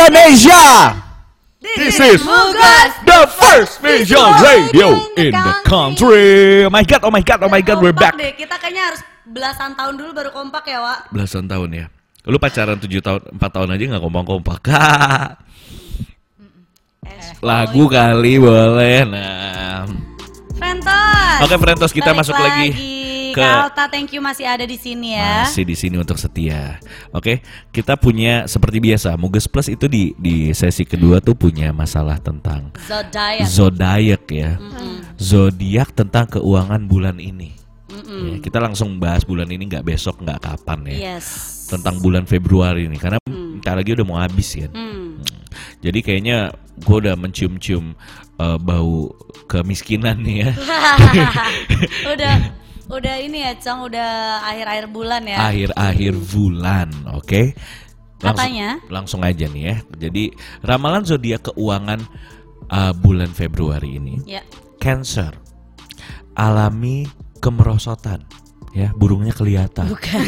Indonesia. This is Mugas The first visual radio in the country. Oh my god, oh my god, oh my god, we're back. Deh, kita kayaknya harus belasan tahun dulu baru kompak ya, Wak. Belasan tahun ya. Lu pacaran 7 tahun, 4 tahun aja nggak kompak-kompak. Lagu kali boleh. Nah. Frentos. Oke, Frentos, kita Balik masuk lagi ke- Kak Alta, thank you masih ada di sini ya. Masih di sini untuk setia. Oke, kita punya seperti biasa, Muges Plus itu di di sesi kedua tuh punya masalah tentang Zodiac. zodiak ya. Zodiak tentang keuangan bulan ini. Ya, kita langsung bahas bulan ini nggak besok nggak kapan ya. Yes. Tentang bulan Februari ini karena bentar lagi udah mau habis kan. Hmm. Jadi kayaknya gue udah mencium-cium eh, bau kemiskinan nih ya. udah udah ini ya, Cong, udah akhir-akhir bulan ya. Akhir-akhir bulan, oke? Langsung, Katanya? langsung aja nih ya. Jadi ramalan zodiak keuangan eh, bulan Februari ini. Ya. Cancer alami kemerosotan ya burungnya kelihatan Bukan.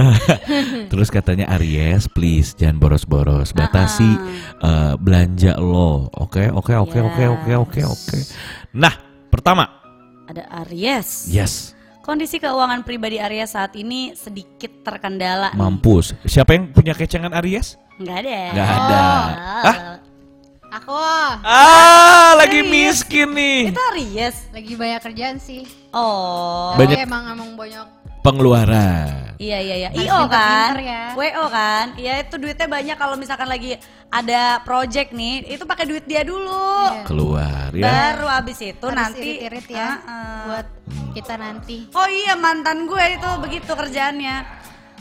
terus katanya Aries please jangan boros-boros batasi eh, belanja lo oke oke oke oke oke oke oke nah pertama Ada Aries. yes Kondisi keuangan pribadi Aries saat ini sedikit terkendala. nih. mampus siapa yang punya kecengan Aries Nggak ada. nggak ada Oh. ah Aku ah lagi miskin nih Itu Aries. lagi banyak kerjaan sih. Oh. Banyak- Tapi emang emang banyak. Pengeluaran Iya iya iya. Harus IO kan? ya. WO kan? Iya itu duitnya banyak kalau misalkan lagi ada project nih, itu pakai duit dia dulu. Iya. keluar ya Baru abis itu Harus nanti irit-irit ya Heeh. buat kita nanti. Oh iya mantan gue itu begitu kerjaannya.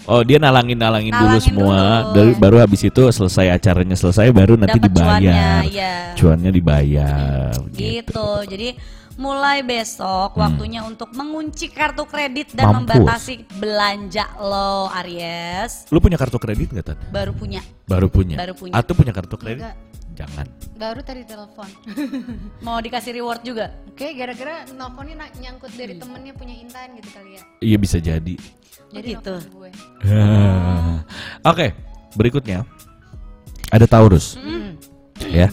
Oh dia nalangin nalangin dulu Nalangin semua, dulu. baru habis itu selesai acaranya selesai baru nanti Dapat dibayar, cuannya, iya. cuannya dibayar. Gitu. Jadi mulai besok Hmm. waktunya untuk mengunci kartu kredit dan Mampus. membatasi belanja lo Aries. Lu punya kartu kredit nggak tan? Baru punya. Baru punya. Baru punya. Atau punya kartu kredit? Enggak. Jangan. Baru tadi telepon. Mau dikasih reward juga? Oke, gara-gara nelfonnya nyangkut dari temennya punya Intan gitu kali ya. Iya bisa jadi. Jadi gitu. gue. Oke, berikutnya ada Taurus, Hmm. ya.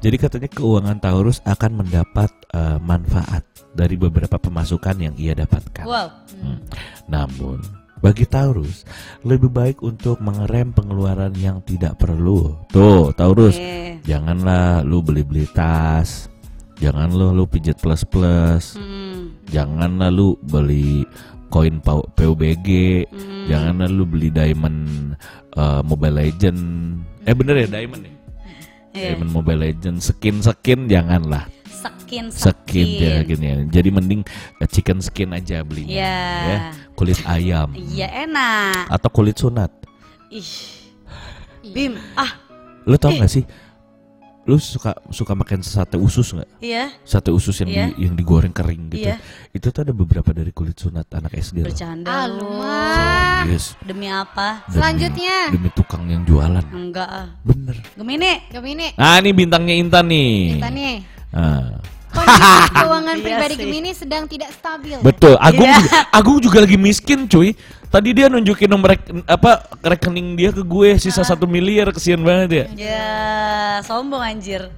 Jadi katanya keuangan Taurus akan mendapat eh, manfaat dari beberapa pemasukan yang ia dapatkan. Wow. Hmm. Namun, bagi Taurus, lebih baik untuk mengerem pengeluaran yang tidak perlu. Tuh, Taurus, Oke. janganlah lu beli-beli tas. Jangan lu lu pijet plus-plus. Hmm. Janganlah lu beli koin PUBG. Hmm. Janganlah lu beli diamond eh, Mobile Legend. Eh bener ya diamond ya? Iya. Diamond Mobile Legend skin-skin janganlah. Skin, Skin ya gini ya. Jadi mending eh, chicken skin aja belinya. Iya. ya. Kulit ayam Iya enak. atau kulit sunat. Ih. Bim, ah, Lu tau gak sih? Lu suka suka makan sate usus nggak? iya, Sate usus yang Iya. di- yang digoreng kering gitu. Iya. Itu tuh ada beberapa dari kulit sunat anak SD loh. bercanda mah. Serius. Demi apa? Demi- Selanjutnya. demi tukang yang jualan. Enggak ah. Bener. Gemini. Gemini. Nah ini bintangnya Intan nih. Kita nih. Ah. Kondisi keuangan Iya pribadi sih. Gemini sedang tidak stabil. Betul. Agung Iya. juga, Agung juga lagi miskin cuy. Tadi dia nunjukin nomor rek- apa rekening dia ke gue sisa satu miliar kesian banget ya. Ya, sombong anjir.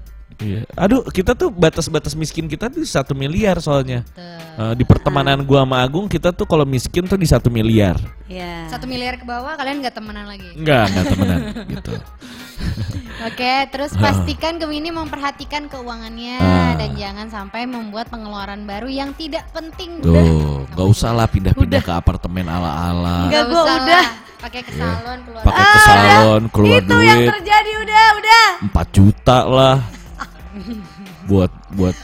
Iya. Aduh kita tuh batas-batas miskin kita tuh satu miliar soalnya. Eh, di pertemanan gua sama Agung kita tuh kalau miskin tuh di satu miliar. Ya. Satu miliar ke bawah kalian nggak temenan lagi. Enggak, enggak temenan gitu. Oke, terus pastikan Gemini memperhatikan keuangannya Ah. dan jangan sampai membuat pengeluaran baru yang tidak penting. Tuh, nggak usah lah pindah-pindah ke apartemen ala-ala. Enggak, Nggak gua usah udah. lah, Pakai ke salon keluar. Pakai ke salon, keluar Itu yang duit terjadi udah, udah. 4 juta lah. Buat buat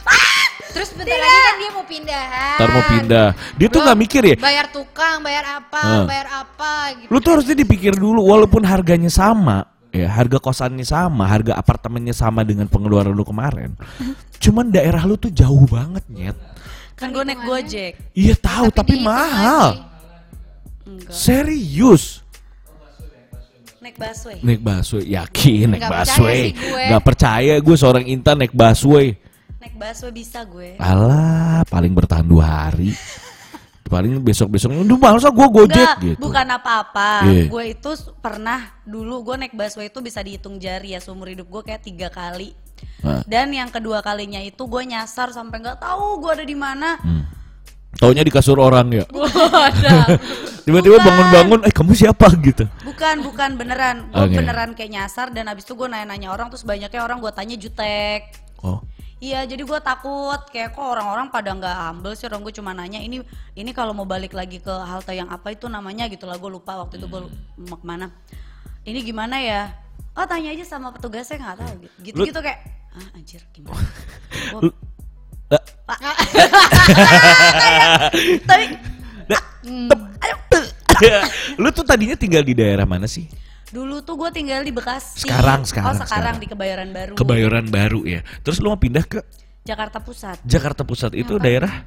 Terus bentar lagi kan dia mau pindahan. ntar mau pindah. Dia tuh Belum nggak mikir ya. Bayar tukang, bayar apa, Ah. bayar apa gitu. Lu tuh harusnya dipikir dulu walaupun harganya sama, ya harga kosannya sama, harga apartemennya sama dengan pengeluaran lu kemarin. Cuman daerah lu tuh jauh banget, nyet. Kan gue naik Gojek. Iya tahu tapi, dihitung mahal. Serius. Naik busway. Naik busway, yakin naik Nggak percaya busway. Gak percaya gue seorang Intan naik busway. Naik busway bisa gue. Alah, paling bertahan dua hari. Paling besok-besoknya, udah masa gue gojek Enggak, gitu. bukan apa-apa. Iya. Gue itu pernah dulu gue naik busway itu bisa dihitung jari ya seumur hidup gue kayak tiga kali. Nah, Dan yang kedua kalinya itu gue nyasar sampai nggak tahu gue ada di mana. hmm. Taunya di kasur orang ya. Tiba-tiba bangun-bangun, eh kamu siapa gitu. Bukan, bukan beneran. Gue Oke. beneran kayak nyasar dan abis itu gue nanya-nanya orang terus banyaknya orang gue tanya jutek. Oh, Iya, jadi gue takut kayak kok orang-orang pada nggak humble sih. Orang gue cuma nanya ini ini kalau mau balik lagi ke halte yang apa itu namanya gitu lah. Gue lupa waktu itu gue mau ke mana. Ini gimana ya? Oh tanya aja sama petugasnya nggak tahu gitu. Gitu-gitu kayak ah anjir gimana? Gua- Lu- Tapi lu tuh tadinya tinggal di daerah mana sih? dulu tuh gue tinggal di Bekasi. Sekarang, Oh sekarang, sekarang, sekarang. di Kebayoran Baru. Kebayoran Baru ya. Terus lu mau pindah ke Jakarta Pusat. Jakarta Pusat itu daerah?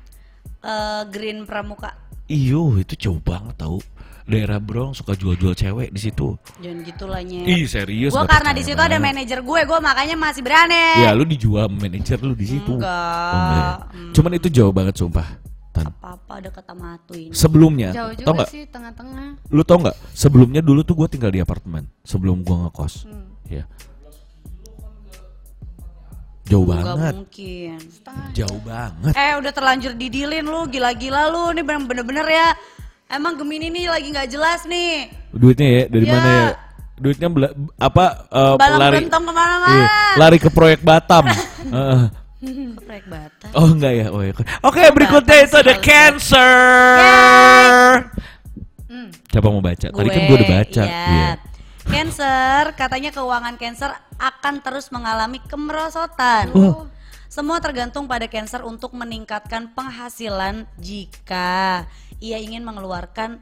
Eh, Green Pramuka. Iyo, itu jauh banget tahu. Daerah Bronx suka jual-jual cewek di situ. Jangan gitu lah nyet. Ih, serius. Gue karena di situ ada manajer gue, gue makanya masih berani. Ya, lu dijual manajer lu di situ. Enggak. Oh, enggak ya? Hmm. Cuman itu jauh banget sumpah. Tan. Apa-apa ada kata matu ini. Sebelumnya, Jauh tau juga nggak? sih tengah-tengah. Lu tau nggak? Sebelumnya dulu tuh gue tinggal di apartemen. Sebelum gue ngekos. Hmm. Ya. Jauh Enggak banget. mungkin. Jauh banget. Eh udah terlanjur didilin lu, gila-gila lu. Ini bener- bener-bener ya. Emang Gemini nih lagi nggak jelas nih. Duitnya ya dari Ya. mana ya? Duitnya bela- apa eh, Balang lari ke mana-mana. Iya, lari ke proyek Batam. Heeh. Proyek bata. oh enggak ya? Oh, iya. Oke, berikutnya Batam itu ada. Cancer. Hmm. Siapa mau baca? Tadi kan gue udah baca. Iya. Iya. Cancer, katanya keuangan Cancer akan terus mengalami kemerosotan. Oh. Semua tergantung pada Cancer untuk meningkatkan penghasilan jika ia ingin mengeluarkan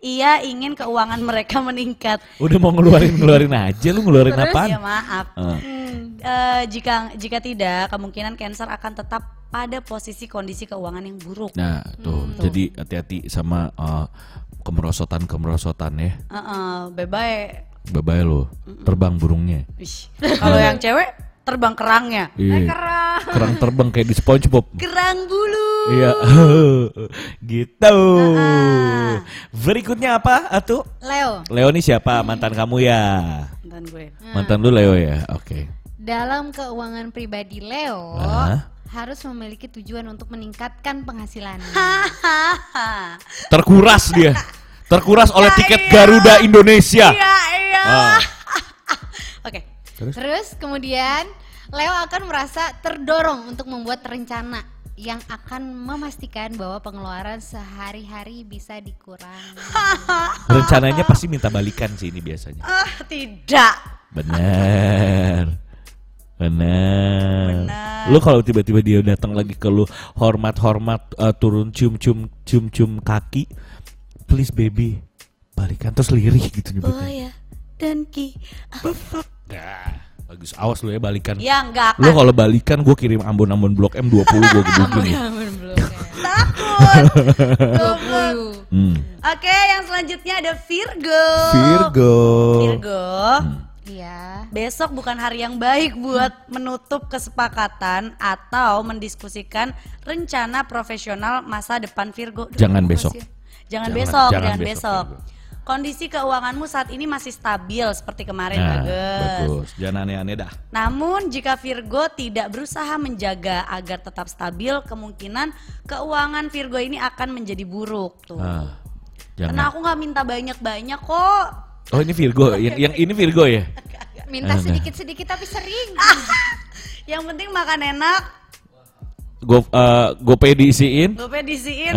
ia ingin keuangan mereka meningkat. Udah mau ngeluarin ngeluarin aja lu ngeluarin Terus apaan? ya maaf. Eh, Eh, jika jika tidak, kemungkinan Cancer akan tetap pada posisi kondisi keuangan yang buruk. Nah, tuh. Jadi hati-hati sama eh, kemerosotan-kemerosotan ya. Heeh, bye-bye. Bye-bye lo. Terbang burungnya. Kalau yang cewek terbang kerangnya. Iya. Kerang terbang kayak di SpongeBob. Kerang bulu. Iya. gitu. Berikutnya apa? Atuh? Leo, Leo nih siapa? Mantan kamu ya? Mantan gue. Mantan lu Leo ya? Oke. dalam keuangan pribadi Leo Ah. harus memiliki tujuan untuk meningkatkan penghasilannya. Terkuras dia. Terkuras oleh Ya, tiket iya. Garuda Indonesia. Iya, iya. Ah. Terus? Terus kemudian Leo akan merasa terdorong untuk membuat rencana yang akan memastikan bahwa pengeluaran sehari-hari bisa dikurangi. Rencananya pasti minta balikan sih ini biasanya. Ah, tidak. Benar. Benar. Benar. Lu kalau tiba-tiba dia datang lagi ke lu hormat-hormat eh, turun cium-cium cium-cium kaki, please baby balikan terus lirik gitu Oh nyebutnya. ya, dan ki. Nah, bagus. Awas lu ya balikan. Ya enggak Lu kalau balikan gue kirim Ambon-Ambon Blok M 20 gue gebukin nih. Takut. 20. Hmm. Oke, yang selanjutnya ada Virgo. Virgo. Virgo. Iya. Besok bukan hari yang baik buat menutup kesepakatan atau mendiskusikan rencana profesional masa depan Virgo. Duh, Jangan besok. sih? Jangan, Jangan- besok, jangan jangan, besok, besok. Virgo. Kondisi keuanganmu saat ini masih stabil seperti kemarin, Nah, bagus. bagus. Jangan aneh-aneh dah. Namun jika Virgo tidak berusaha menjaga agar tetap stabil, kemungkinan keuangan Virgo ini akan menjadi buruk tuh. Ah, Karena jangan. aku nggak minta banyak-banyak kok. Oh ini Virgo, yang, yang ini Virgo ya? Minta sedikit-sedikit tapi sering. Yang penting makan enak, Go, eh, GoPay diisiin. gue disiin.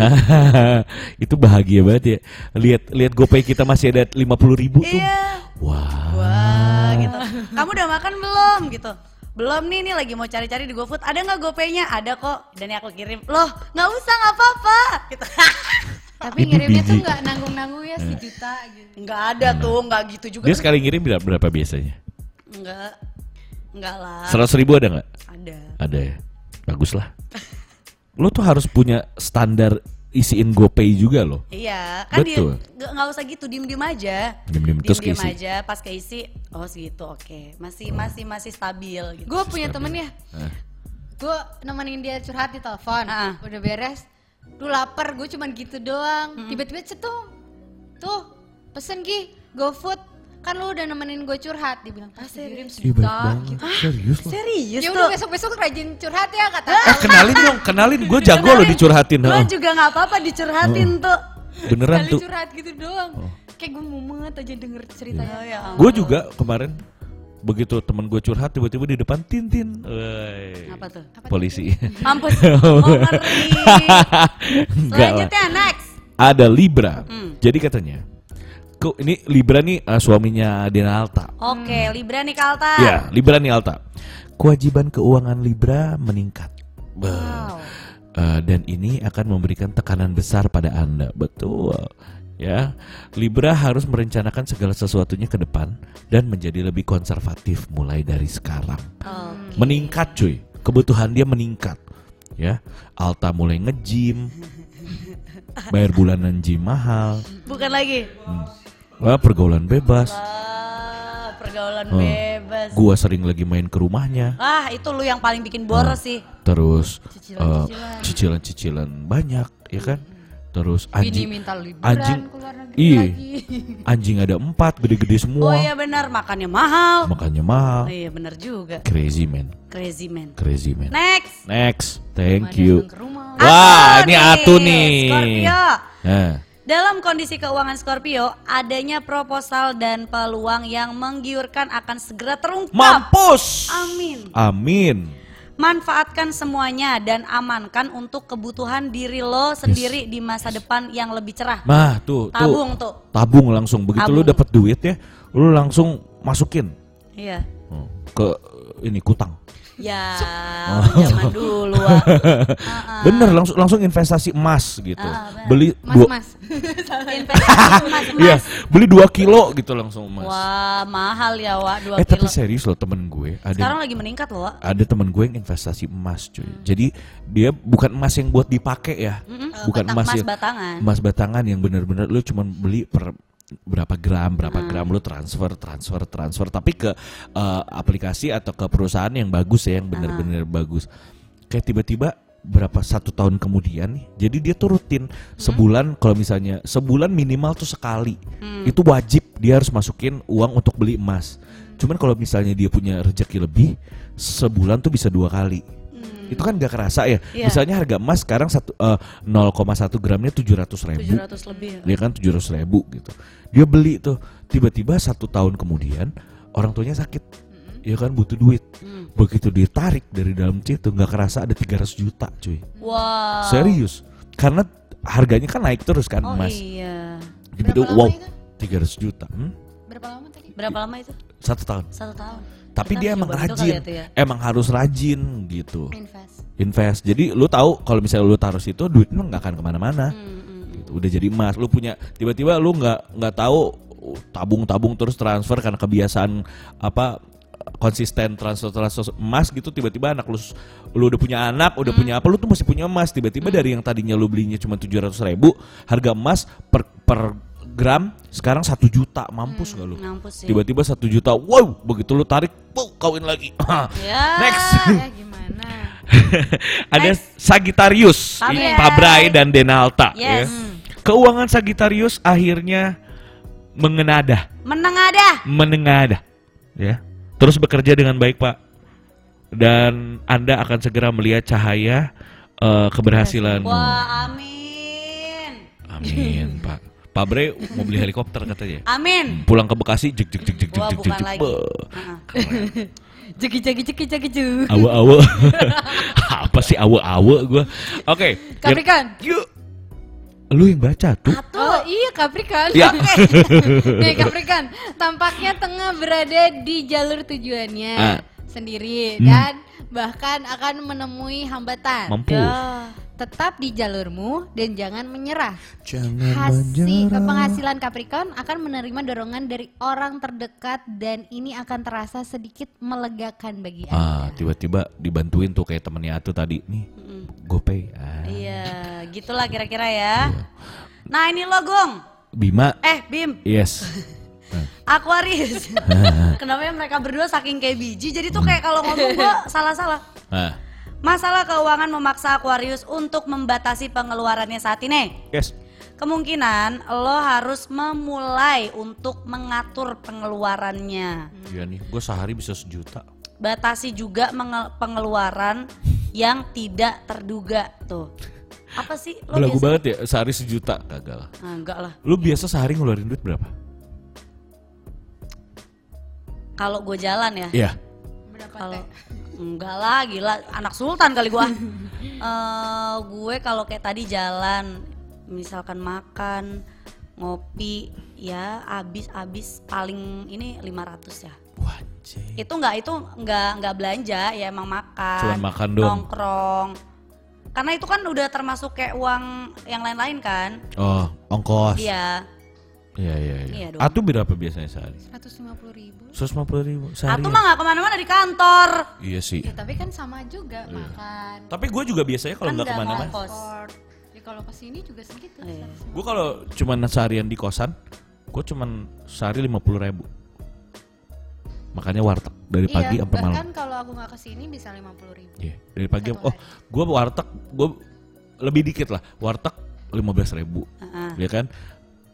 itu bahagia banget ya. Lihat lihat GoPay kita masih ada 50 ribu tuh. Iya. Wah. Wah, gitu. Kamu udah makan belum gitu? Belum nih, nih lagi mau cari-cari di GoFood. Ada nggak GoPay-nya? Ada kok. Dan aku kirim. Loh, nggak usah, nggak apa-apa. Gitu. tapi Itu ngirimnya tuh biji. nggak nanggung-nanggung ya sejuta gitu. Nggak ada tuh, nggak gitu juga. Dia sekali ngirim berapa, berapa biasanya? Nggak, nggak lah. Seratus ribu ada nggak? Ada. Ada ya. Bagus lah. Lo tuh harus punya standar isiin GoPay juga loh. Iya, kan dia Betul. nggak nggak usah gitu, diem-diem aja. Diem-diem, terus Diem-diem keisi. aja, pas keisi, oh segitu, oke. Masih masih masih stabil gitu. Gue punya temen ya, Eh. gue nemenin dia curhat di telepon, Ah. udah beres, Duh lapar, gue cuman gitu doang. Tiba-tiba cetung, tuh pesen Gi, GoFood. Kan lu udah nemenin gue curhat, dia bilang pasti kirim Ih baik sejuta. banget. Serius loh. Serius Ya tuh. udah besok-besok rajin curhat ya kata. Eh kenalin dong, kenalin gue jago loh dicurhatin. Lo juga nggak apa-apa dicurhatin tuh. Beneran Kali tuh. curhat gitu doang. Kayak gue mumet aja denger ceritanya. Oh ya. Gue juga kemarin begitu temen gue curhat tiba-tiba di depan Tintin. Wey. Apa tuh? Polisi. Mampus. Oh. Enggak. Selanjutnya next. Ada Libra. Hmm. Jadi katanya, ini Libra nih eh, suaminya Dina Alta. Oke, Libra nih Kalta. Ya, Libra nih Alta. Kewajiban keuangan Libra meningkat. Wow. Eh, dan ini akan memberikan tekanan besar pada Anda. Betul. Ya, Libra harus merencanakan segala sesuatunya ke depan dan menjadi lebih konservatif mulai dari sekarang. Oke. Meningkat, cuy. Kebutuhan dia meningkat. Ya, Alta mulai nge-gym. Bayar bulanan gym mahal. Bukan lagi. Hmm. Wah, pergaulan bebas. Ah, pergaulan Oh. bebas. Gua sering lagi main ke rumahnya. Ah, itu lu yang paling bikin boros sih. Terus Cicilan-cicilan. cicilan-cicilan banyak, ya kan? Terus Bini anjing minta liburan anjing iya anjing ada empat gede-gede Oh semua iya benar, makannya mahal. makanya mahal Oh iya benar juga. crazy man Crazy man. crazy man Next. next thank Cuma you rumah. wah ini atu nih Scorpio. nah Dalam kondisi keuangan Scorpio, adanya proposal dan peluang yang menggiurkan akan segera terungkap. mampus Amin. amin Manfaatkan semuanya dan amankan untuk kebutuhan diri lo sendiri di masa depan yang lebih cerah. nah tuh Tabung tuh tuh. tabung langsung begitu lu Tabung. dapet duit ya lu langsung masukin Iya. Hmm, ke ini kutang Ya, Oh. zaman dulu. ah. bener langsung langsung investasi emas gitu bener. beli Mas dua mas. Investasi emas Iya, emas. beli 2 kilo gitu langsung emas. Wah, mahal ya, Wak, 2 eh kilo. tapi serius loh temen gue ada Sekarang lagi meningkat loh, Wak. ada temen gue yang investasi emas cuy. Jadi dia bukan emas yang buat dipakai ya. Mm-mm. Bukan Batang- emas emas yang batangan. emas batangan yang bener-bener lu cuman beli per berapa gram berapa Hmm. gram lu transfer transfer transfer. Tapi ke eh, aplikasi atau ke perusahaan yang bagus ya yang bener-bener bagus. Kayak tiba-tiba berapa satu tahun kemudian nih jadi dia tuh rutin sebulan kalau misalnya sebulan minimal tuh sekali. Hmm. itu wajib dia harus masukin uang untuk beli emas. Cuman kalau misalnya dia punya rezeki lebih sebulan tuh bisa dua kali itu kan gak kerasa ya Iya. misalnya harga emas sekarang satu eh, 0,1 gramnya 700 ribu 700 lebih. dia kan 700 ribu gitu dia beli tuh tiba-tiba satu tahun kemudian orang tuanya sakit ya kan butuh duit Hmm. begitu ditarik dari dalam situ nggak kerasa ada 300 juta cuy Wow. serius karena harganya kan naik terus kan Oh emas iya. Berapa lama wow itu? 300 juta hmm? Berapa lama tadi? Berapa lama itu? satu tahun Satu tahun. Tapi Kita dia emang rajin. ya. Emang harus rajin gitu. Invest. invest. Jadi lu tahu kalau misalnya lu taruh situ duit lu nggak akan ke mana-mana. Hmm, hmm, hmm. gitu. udah jadi emas. Lu punya tiba-tiba lu nggak nggak tahu uh, tabung-tabung terus transfer karena kebiasaan apa konsisten transfer transfer emas gitu tiba-tiba anak lu lu udah punya anak udah punya apa lu tuh masih punya emas. Tiba-tiba dari yang tadinya lu belinya cuma tujuh ratus ribu harga emas per per gram sekarang satu juta mampus nggak lu Ngampus sih. tiba-tiba satu juta wow begitu lu tarik wow, kawin lagi Ya. next Ya gimana? ada Sagittarius, Pabrai. Pabrai dan Denalta. Yes. ya. Keuangan Sagittarius akhirnya mengenadah, Menengadah. menengadah, ya. Terus bekerja dengan baik pak, dan anda akan segera melihat cahaya eh, keberhasilanmu. Wah, amin. Amin pak. Pak Bre mau beli helikopter katanya. Amin. Pulang ke Bekasi, jek jek jek jek jek jek bukan jek. Heeh. Jeki jeki jeki jeki ju. Awe-awe. Apa sih awe-awe gue? Oke. yang- Capricorn. Yuk. Lu yang baca tuh. Oh iya Capricorn. Ya. Nih Capricorn, tampaknya tengah berada di jalur tujuannya Ah. sendiri Hmm. dan bahkan akan menemui hambatan. Mampus. Ya. Tetap di jalurmu dan jangan menyerah. Jangan Hasil menyerah. penghasilan Capricorn akan menerima dorongan dari orang terdekat dan ini akan terasa sedikit melegakan bagi Ah, Anda. tiba-tiba dibantuin tuh kayak temennya Atu tadi. Nih, GoPay. Ah. Iya, gitulah kira-kira ya. Nah, ini lo, Gong. Bima. Eh, Bim. Yes. Aquarius. Kenapa ya mereka berdua saking kayak biji, jadi tuh kayak kalau ngomong gua salah-salah. Ah, Masalah keuangan memaksa Aquarius untuk membatasi pengeluarannya saat ini. Yes. Kemungkinan lo harus memulai untuk mengatur pengeluarannya. Iya nih, gue sehari bisa sejuta. Batasi juga pengeluaran yang tidak terduga tuh. Apa sih lo Belagu biasa? banget ya, sehari sejuta kagak lah. Ah, enggak lah. Lu biasa sehari ngeluarin duit berapa? Kalau gue jalan ya. Iya. Berapa Kalau teh? Enggak lah, gila anak sultan kali gua. Eh gue kalau kayak tadi jalan, misalkan makan, ngopi, ya abis-abis paling ini 500 ya. Wajib. Itu enggak itu enggak enggak belanja, ya emang makan. Cuman makan doang. Nongkrong. Karena itu kan udah termasuk kayak uang yang lain-lain kan? Oh, ongkos. Iya. Iya, iya, iya. Iya dong. Atu berapa biasanya sehari? 150 ribu. 150 ribu sehari. Atu mah nggak ke mana-mana di kantor. Iya sih. Ya tapi kan sama juga makan. Tapi gue juga biasanya kalau Kan nggak ke mana-mana. Ya kalau ke sini juga segitu. Iya. 150. Gue kalau cuman seharian di kosan, gue cuman sehari 50 ribu. Makanya warteg dari pagi iya, sampai malam. bahkan kalau aku nggak ke sini bisa 50 ribu. Iya, dari pagi. Satu Oh, gue warteg, gue lebih dikit lah. Warteg 15 ribu, Heeh. ya kan?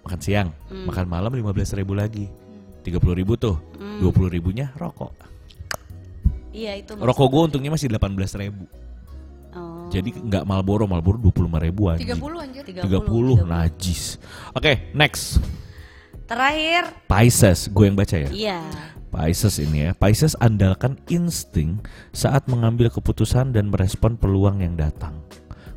Makan siang, Hmm. makan malam 15 ribu lagi. 30 ribu tuh, Hmm. 20 ribunya rokok. Iya itu. Rokok gue untungnya masih 18 ribu. Oh. Jadi nggak Malboro, Malboro 25 ribu anjing. 30 anjir. 30, najis. Oke, next. Terakhir, Pisces, gue yang baca ya. iya. Pisces ini ya. Pisces andalkan insting saat mengambil keputusan dan merespon peluang yang datang.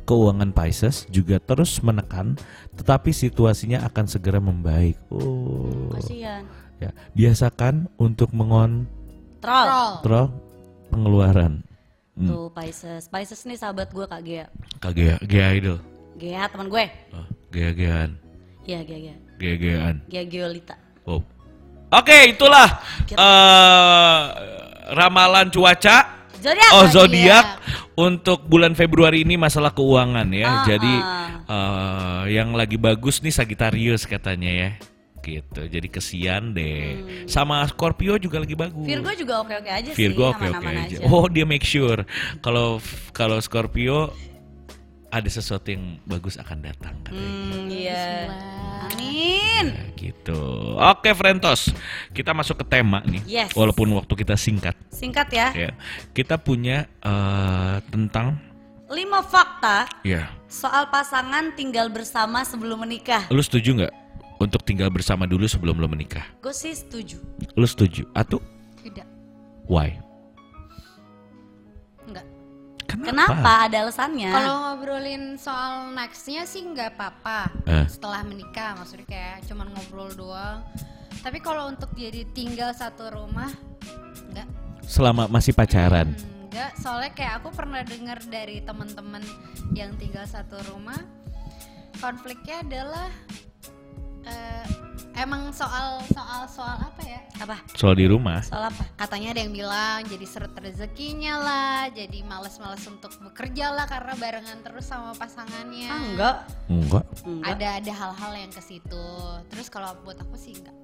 Keuangan Pisces juga terus menekan, tetapi situasinya akan segera membaik. Oh, Kasihan. Ya. Biasakan untuk mengontrol Troll. Pengeluaran. Hmm. Tuh Pisces. Pisces nih sahabat gue Kak Gea. Kagak gaya idol. Gea teman gue. Oh, gaya-gayaan, Iya Gea Gea. gaya-gayaan. Gea Geolita. Oh. Oke, itulah eh, ramalan cuaca. Zodiak. Oh zodiak. untuk bulan Februari ini masalah keuangan ya. Ah, Jadi eh, yang lagi bagus nih Sagittarius katanya ya. Gitu. Jadi kesian deh. Sama Scorpio juga lagi bagus. Hmm. Virgo juga oke-oke aja sih. Virgo oke oke aman-aman aja. Oh dia make sure kalau kalau Scorpio ada sesuatu yang bagus akan datang katanya. Hmm, iya. Bismillah. Amin. Nah, gitu. Oke Frentos, kita masuk ke tema nih. Yes. Walaupun waktu kita singkat Singkat ya. ya. Kita punya eh, tentang Lima fakta ya. soal pasangan tinggal bersama sebelum menikah. Lu setuju nggak untuk tinggal bersama dulu sebelum lo menikah? Gue sih setuju. Lu setuju? Atau Tidak. why? Enggak. Kenapa? Kenapa? Ada alasannya. Kalau ngobrolin soal nextnya sih nggak apa-apa. Eh. Setelah menikah maksudnya kayak cuman ngobrol doang. Tapi kalau untuk jadi tinggal satu rumah enggak. Selama masih pacaran. Hmm, enggak, soalnya kayak aku pernah dengar dari teman-teman yang tinggal satu rumah konfliknya adalah eh, emang soal soal soal apa ya? apa? Soal di rumah. Soal apa? Katanya ada yang bilang jadi seret rezekinya lah, jadi males-males untuk bekerja lah karena barengan terus sama pasangannya. Ah, enggak. Enggak. Ada ada hal-hal yang ke situ. Terus kalau buat aku sih enggak.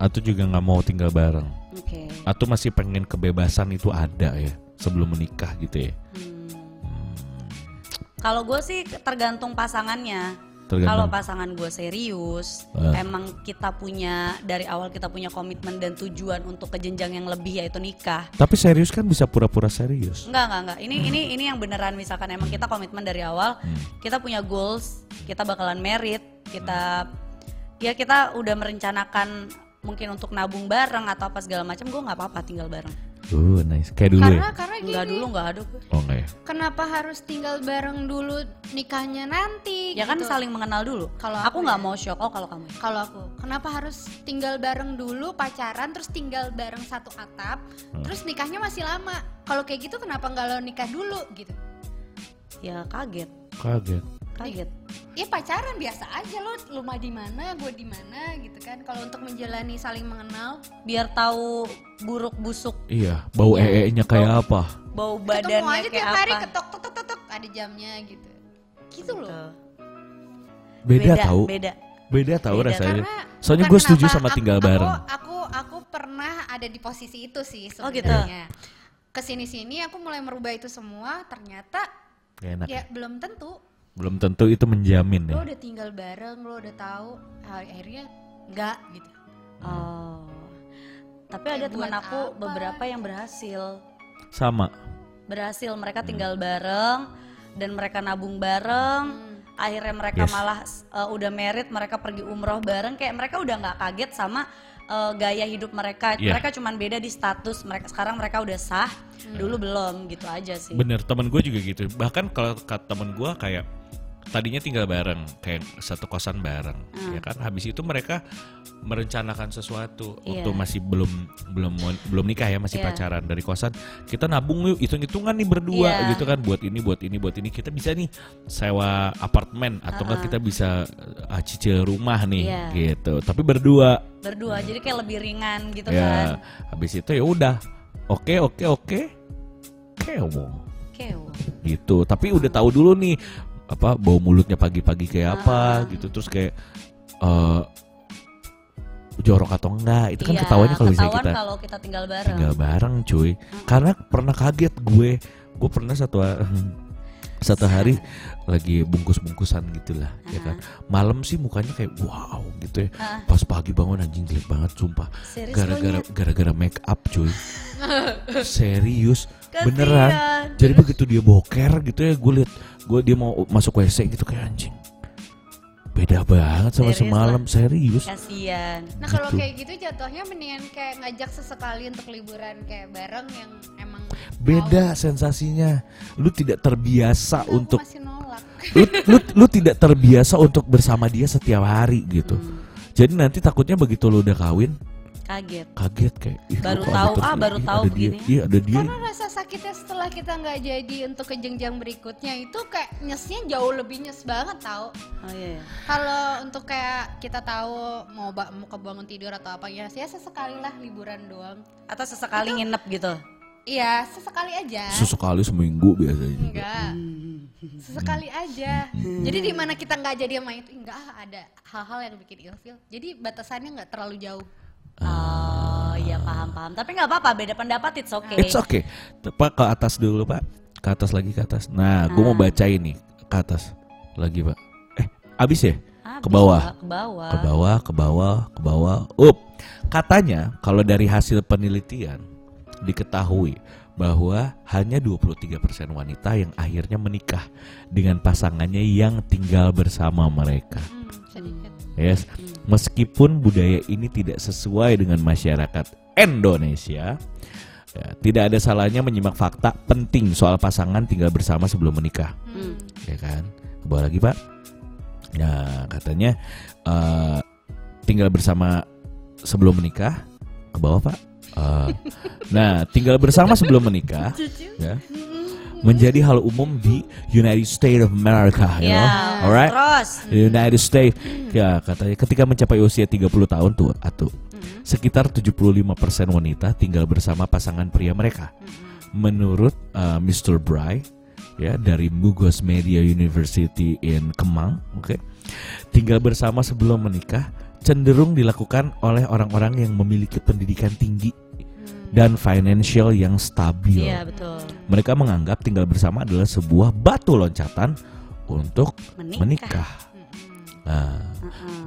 Atau juga nggak mau tinggal bareng. Oke. Atau masih pengen kebebasan itu ada ya sebelum menikah gitu ya. Hmm. Kalau gue sih tergantung pasangannya. Tergantung. Kalau pasangan gue serius, Eh. emang kita punya dari awal kita punya komitmen dan tujuan untuk ke jenjang yang lebih yaitu nikah. Tapi serius kan bisa pura-pura serius. Enggak, enggak, enggak. Ini ini ini yang beneran misalkan emang kita komitmen dari awal, kita punya goals, kita bakalan merit, kita ya kita udah merencanakan mungkin untuk nabung bareng atau apa segala macam, gue nggak apa-apa tinggal bareng. Uh, nice. Kayak dulu Karena ya? karena gini. Enggak dulu enggak ada gue. Oh enggak ya? Kenapa harus tinggal bareng dulu nikahnya nanti? Ya kan gitu. saling mengenal dulu. Kalau aku aku nggak ya. mau shock. Oh kalau kamu. Kalau aku, kenapa harus tinggal bareng dulu pacaran terus tinggal bareng satu atap, Hmm. terus nikahnya masih lama? Kalau kayak gitu kenapa nggak lo nikah dulu gitu? Ya kaget, Kaget. Kaget. Ya pacaran biasa aja lo, lu mah di mana, gue di mana gitu kan. Kalau untuk menjalani saling mengenal, Biar tahu buruk busuk Iya, bau ee-nya kayak apa? bau ketemu badannya aja kayak tiap hari apa. ketok tok tok tok tok, ada jamnya gitu. Gitu loh. Tuh. Beda, tahu. Beda. Beda tahu Beda. rasanya. Karena Soalnya gue setuju sama aku- tinggal aku, bareng. Aku aku pernah ada di posisi itu sih Oh, gitu. sebenarnya. ke sini-sini aku mulai merubah itu semua ternyata Gak enak. ya belum tentu Belum tentu itu menjamin ya. lo udah tinggal bareng lo udah tahu ah, akhirnya enggak gitu Oh. Tapi ada teman aku apa? beberapa yang berhasil. Sama. Berhasil mereka tinggal bareng dan mereka nabung bareng. Akhirnya mereka Yes. malah uh, udah merit, mereka pergi umroh bareng kayak mereka udah nggak kaget sama uh, gaya hidup mereka. Iya. Mereka cuman beda di status. Mereka sekarang mereka udah sah, dulu belum gitu aja sih. Bener, temen gue juga gitu. Bahkan kalau kata temen gue kayak tadinya tinggal bareng, kayak satu kosan bareng, Hmm. ya kan. Habis itu mereka merencanakan sesuatu Iya. waktu masih belum belum belum nikah ya, masih Iya. pacaran dari kosan. Kita nabung yuk, hitung-hitungan nih berdua Iya. gitu kan, buat ini, buat ini, buat ini. Kita bisa nih sewa apartemen atau enggak kita bisa uh, cicil rumah nih, Iya. gitu. Tapi berdua, Berdua, jadi kayak lebih ringan gitu ya. kan. Habis itu ya udah, oke, oke, oke, kewo Kew. gitu tapi udah tahu dulu nih apa bau mulutnya pagi-pagi kayak apa Ah. gitu. Terus kayak eh jorok atau enggak itu kan Iya, ketahuannya kalau misalnya kita kalau kita tinggal bareng. tinggal bareng cuy. Karena pernah kaget gue. Gue pernah satu satu hari lagi bungkus-bungkusan gitulah ya kan. Malam sih mukanya kayak wow gitu ya. Ah. pas pagi bangun anjing jelek banget sumpah. Gara-gara gara-gara make up cuy. Serius Kasian. beneran jadi begitu dia boker gitu ya gue liat gue dia mau masuk wc gitu kayak anjing beda banget sama Serius semalam serius Kasian. nah kalau Gitu. kayak gitu jatuhnya mendingan kayak ngajak sesekali untuk liburan kayak bareng yang emang beda sensasinya lu tidak terbiasa mau. Aku untuk masih nolak lu, lu lu tidak terbiasa untuk bersama dia setiap hari gitu Hmm. jadi nanti takutnya begitu lu udah kawin Kaget. kaget kayak "Ih, Baru tahu, ah, baru tahu ada dia begini." iya ada dia karena rasa sakitnya setelah kita nggak jadi untuk ke jenjang berikutnya itu kayak nyesnya jauh lebih nyes banget tau Oh iya. iya. kalau untuk kayak kita tahu mau ba- mau kebangun tidur atau apa ya ya sesekali lah liburan doang Atau sesekali nginep gitu. iya sesekali aja sesekali seminggu biasanya enggak sesekali aja jadi di mana kita nggak jadi sama itu enggak ada hal-hal yang bikin ilfil jadi batasannya nggak terlalu jauh Oh iya paham paham. Tapi nggak apa-apa beda pendapat it's okay. It's okay. Pak ke atas dulu pak. Ke atas lagi ke atas. Nah, gue mau baca ini ke atas lagi pak. Eh, abis ya? Habis, ke bawah. Pak, Ke bawah. Ke bawah, ke bawah, ke bawah. Up. Katanya kalau dari hasil penelitian diketahui bahwa hanya 23% wanita yang akhirnya menikah dengan pasangannya yang tinggal bersama mereka. hmm, Yes, meskipun budaya ini tidak sesuai dengan masyarakat Indonesia, ya, tidak ada salahnya menyimak fakta penting soal pasangan tinggal bersama sebelum menikah, Hmm. ya kan? Ke bawah lagi pak. Nah katanya eh, tinggal bersama sebelum menikah, ke bawah pak. Eh, nah tinggal bersama sebelum menikah, ya, menjadi hal umum di United States of America, you Ya. know, alright? Terus. United States ya katanya ketika mencapai usia 30 tahun tuh atau sekitar 75% wanita tinggal bersama pasangan pria mereka. Menurut uh, Mr. Bry ya dari Mugos Media University in Kemang, oke. Tinggal bersama sebelum menikah cenderung dilakukan oleh orang-orang yang memiliki pendidikan tinggi dan financial yang stabil. Iya betul. Mereka menganggap tinggal bersama adalah sebuah batu loncatan untuk Menikah. menikah. Nah,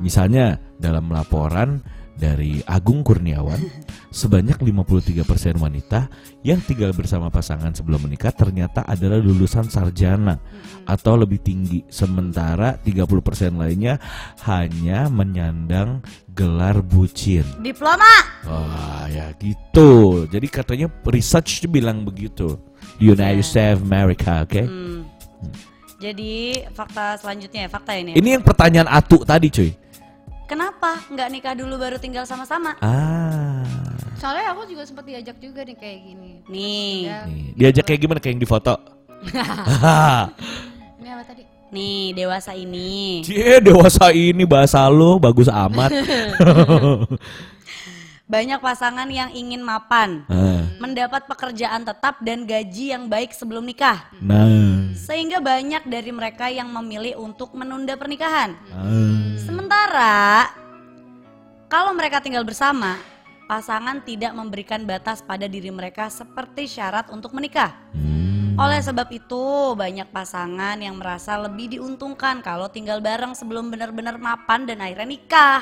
misalnya dalam laporan dari Agung Kurniawan, sebanyak 53% wanita yang tinggal bersama pasangan sebelum menikah ternyata adalah lulusan sarjana atau lebih tinggi, sementara 30% lainnya hanya menyandang gelar bucin. Diploma. Wah, ya gitu. Jadi katanya research bilang begitu. Di United States of America, oke? Hmm. Jadi fakta selanjutnya ya fakta ini. ya. Ini yang pertanyaan Atu tadi, cuy. Kenapa nggak nikah dulu baru tinggal sama-sama? Ah. soalnya aku juga sempat diajak juga nih kayak gini Nih, Ya, Nih, diajak kayak gimana kayak yang di foto? ini apa tadi nih dewasa ini. Cie, dewasa ini bahasa lo bagus amat. Banyak pasangan yang ingin mapan, Ah, mendapat pekerjaan tetap dan gaji yang baik sebelum nikah. nah. Sehingga banyak dari mereka yang memilih untuk menunda pernikahan. Ah. Sementara kalau mereka tinggal bersama, pasangan tidak memberikan batas pada diri mereka seperti syarat untuk menikah. Hmm. Oleh sebab itu, banyak pasangan yang merasa lebih diuntungkan kalau tinggal bareng sebelum benar-benar mapan dan akhirnya nikah.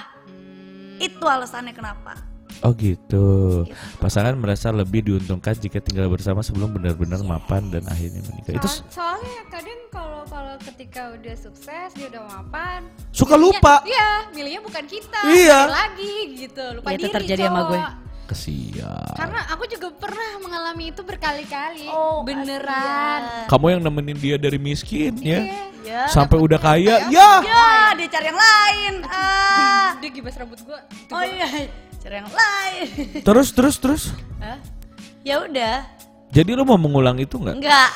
Itu alasannya kenapa. Oh gitu. Pasangan merasa lebih diuntungkan jika tinggal bersama sebelum benar-benar mapan dan akhirnya menikah. Itu Soal- soalnya kadang kalau kalau ketika udah sukses dia udah mapan Suka milihnya- lupa. iya milihnya bukan kita Iya. lagi gitu lupa Ya, itu diri terjadi sama cowok. gue. kesian. karena aku juga pernah mengalami itu berkali-kali Oh, beneran Kamu yang nemenin dia dari miskin ya. Iya. Ya. Sampai udah kaya. Ya. Ya, dia cari yang lain. Ah. dia gibas rambut gua Itu Oh iya, cari yang lain. Terus terus terus. Hah? Ya udah, Jadi lu mau mengulang itu nggak? enggak.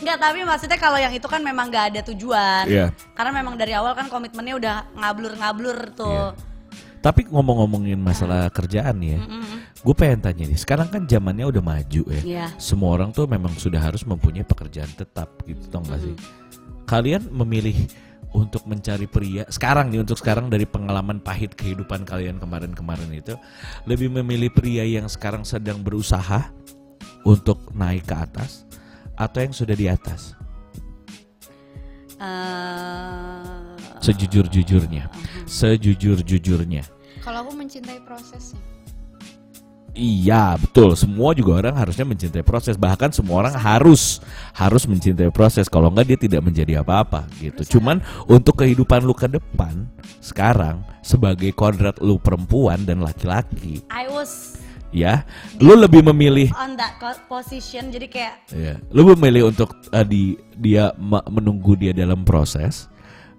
Enggak, tapi maksudnya kalau yang itu kan memang gak ada tujuan. Iya. Karena memang dari awal kan komitmennya udah ngablur-ngablur tuh. Tapi ngomong-ngomongin masalah kerjaan ya, gue pengen tanya nih. Sekarang kan zamannya udah maju ya. Iya. Semua orang tuh memang sudah harus mempunyai pekerjaan tetap gitu, tau gak sih? Kalian memilih untuk mencari pria sekarang nih untuk sekarang dari pengalaman pahit kehidupan kalian kemarin-kemarin itu lebih memilih pria yang sekarang sedang berusaha untuk naik ke atas atau yang sudah di atas? Eh, sejujur-jujurnya. Sejujur-jujurnya. Kalau aku mencintai prosesnya Iya betul. Semua juga orang harusnya mencintai proses. Bahkan semua orang harus harus mencintai proses. Kalau enggak dia tidak menjadi apa-apa gitu. Cuman untuk kehidupan lu ke depan sekarang sebagai kodrat lu perempuan dan laki-laki I was ya lu lebih memilih on that position. Jadi kayak ya lu memilih untuk uh, di dia menunggu dia dalam proses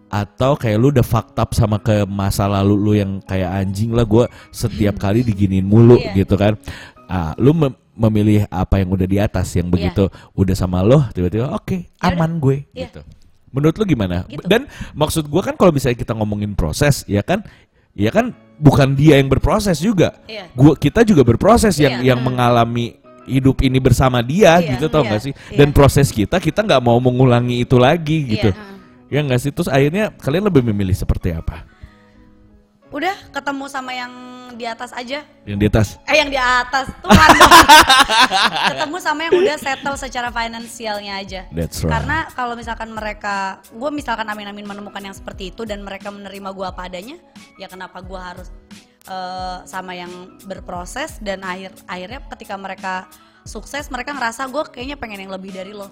atau kayak lu udah fucked up sama ke masa lalu lu yang kayak anjing lah gua setiap kali diginiin mulu Iya. gitu kan ah lu mem- memilih apa yang udah di atas yang begitu udah sama lo tiba-tiba oke Ya udah. aman gue Iya. gitu menurut lu gimana Gitu. dan maksud gua kan kalau misalnya kita ngomongin proses ya kan ya kan bukan dia yang berproses juga Iya. gua kita juga berproses yang Iya. yang mengalami hidup ini bersama dia Iya, gitu tau iya, gak sih iya. dan proses kita kita nggak mau mengulangi itu lagi gitu ya nggak sih? Terus akhirnya kalian lebih memilih seperti apa? Udah ketemu sama yang di atas aja. Yang di atas? Eh yang di atas. Tuhan ketemu sama yang udah settle secara finansialnya aja. That's right. karena kalau misalkan mereka gue misalkan amin-amin menemukan yang seperti itu dan mereka menerima gue apa adanya ya kenapa gue harus eh, sama yang berproses dan akhir akhirnya ketika mereka sukses mereka ngerasa gue kayaknya pengen yang lebih dari lo.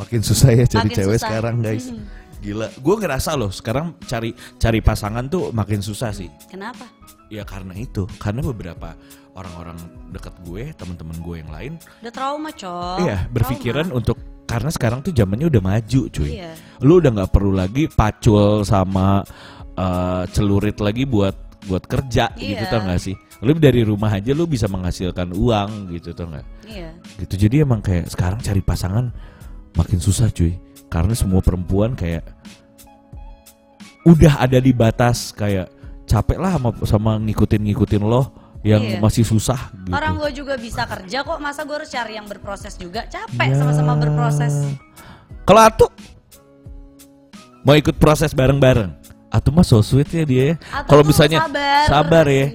Makin susah ya cari Makin cewek susah. sekarang guys. Gila. Gue ngerasa loh sekarang cari cari pasangan tuh makin susah sih. Kenapa? Ya karena itu. Karena beberapa orang-orang dekat gue teman-teman gue yang lain udah trauma cok. Iya berpikiran untuk karena sekarang tuh zamannya udah maju cuy. Iya. lu udah nggak perlu lagi pacul sama eh, celurit lagi buat buat kerja gitu Iya. tau gak sih? Lu dari rumah aja lu bisa menghasilkan uang gitu tau gak iya. Gitu. Jadi emang kayak sekarang cari pasangan makin susah cuy karena semua perempuan kayak udah ada di batas kayak capek lah sama, sama ngikutin ngikutin lo yang Iya. masih susah gitu Orang gue juga bisa kerja kok, masa gue harus cari yang berproses juga? Capek Ya. sama-sama berproses. Kalau Atu mau ikut proses bareng-bareng. Atu mah so sweet ya dia ya. Kalau misalnya sabar. sabar ya.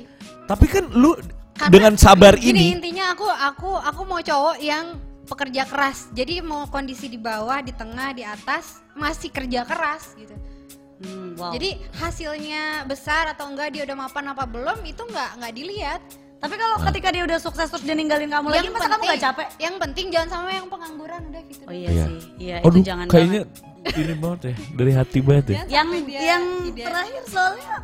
Tapi kan lu Karena dengan sabar gini, ini intinya aku aku aku mau cowok yang pekerja keras jadi mau kondisi di bawah di tengah di atas masih kerja keras gitu Hmm, wow. jadi hasilnya besar atau enggak dia udah mapan apa belum itu nggak nggak dilihat tapi kalau ketika dia udah sukses terus dia ninggalin kamu lagi, masa kamu gak capek? yang penting jangan sama yang pengangguran udah gitu Oh iya, Iya. sih, iya Aduh, itu jangan kayaknya ini banget ya dari hati banget ya. Yang yang terakhir soalnya